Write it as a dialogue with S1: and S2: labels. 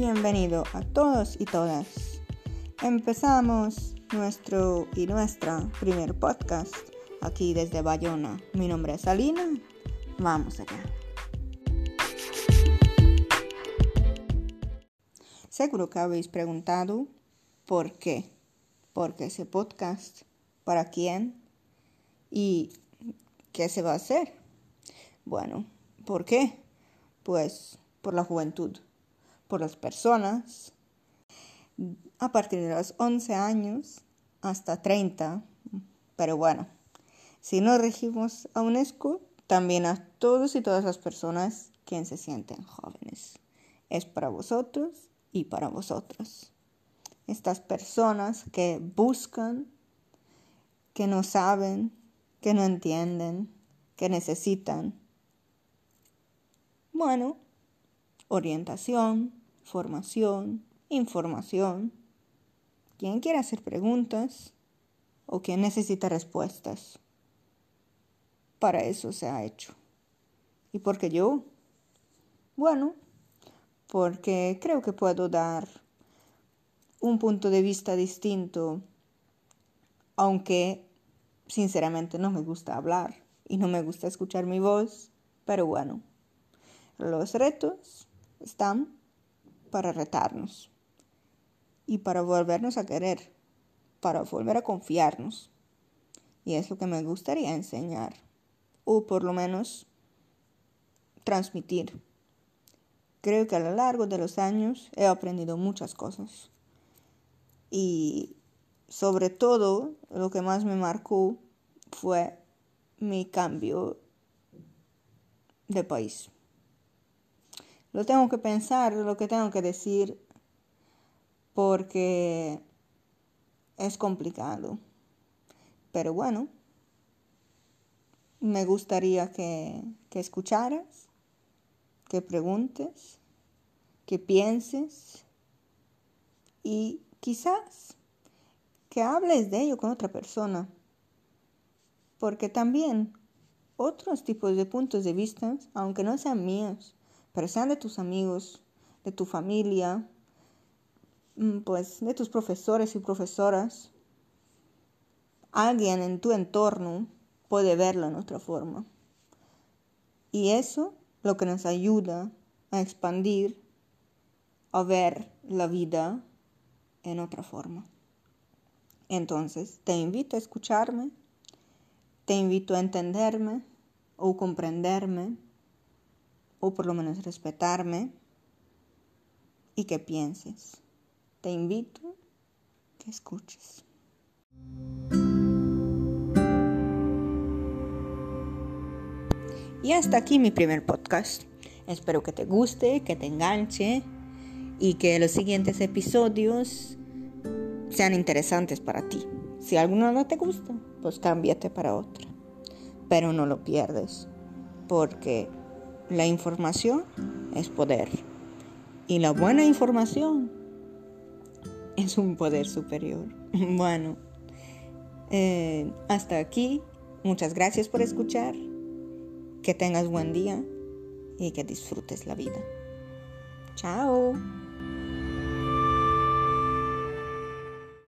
S1: bienvenido a todos y todas. Empezamos nuestro y nuestra primer podcast aquí desde Bayona. Mi nombre es Alina. Vamos allá. Seguro que habéis preguntado por qué. ¿Por qué ese podcast? ¿Para quién? ¿Y qué se va a hacer? Bueno, ¿por qué? Pues por la juventud, por las personas a partir de los 11 años hasta 30. Pero bueno, si no regimos a UNESCO, también a todos y todas las personas que se sienten jóvenes. Es para vosotros y para vosotros. Estas personas que buscan, que no saben, que no entienden, que necesitan. Bueno, orientación, formación, información. ¿Quién quiere hacer preguntas o quién necesita respuestas? Para eso se ha hecho. ¿Y por qué yo? Bueno, porque creo que puedo dar un punto de vista distinto, aunque sinceramente no me gusta hablar y no me gusta escuchar mi voz, pero bueno, los retos están para retarnos y para volvernos a querer, para volver a confiarnos. Y es lo que me gustaría enseñar, o por lo menos transmitir. Creo que a lo largo de los años he aprendido muchas cosas. Y sobre todo lo que más me marcó fue mi cambio de país. Lo tengo que pensar, lo que tengo que decir, porque es complicado. Pero bueno, me gustaría que, que escucharas que preguntes, que pienses y quizás que hables de ello con otra persona. Porque también otros tipos de puntos de vista, aunque no sean míos, pero sean de tus amigos, de tu familia, mm, pues de tus profesores y profesoras, alguien en tu entorno puede verlo en otra forma. Y eso lo que nos ayuda a expandir, a ver la vida en otra forma. Entonces, te invito a escucharme, te invito a entenderme o comprenderme, o por lo menos respetarme y que pienses. Te invito que escuches. Y hasta aquí mi primer podcast. Espero que te guste, que te enganche y que los siguientes episodios sean interesantes para ti. Si alguno no te gusta, pues cámbiate para otro. Pero no lo pierdes, porque la información es poder. Y la buena información es un poder superior. Bueno, eh, hasta aquí. Muchas gracias por escuchar. Que tengas buen día y que disfrutes la vida. Chao.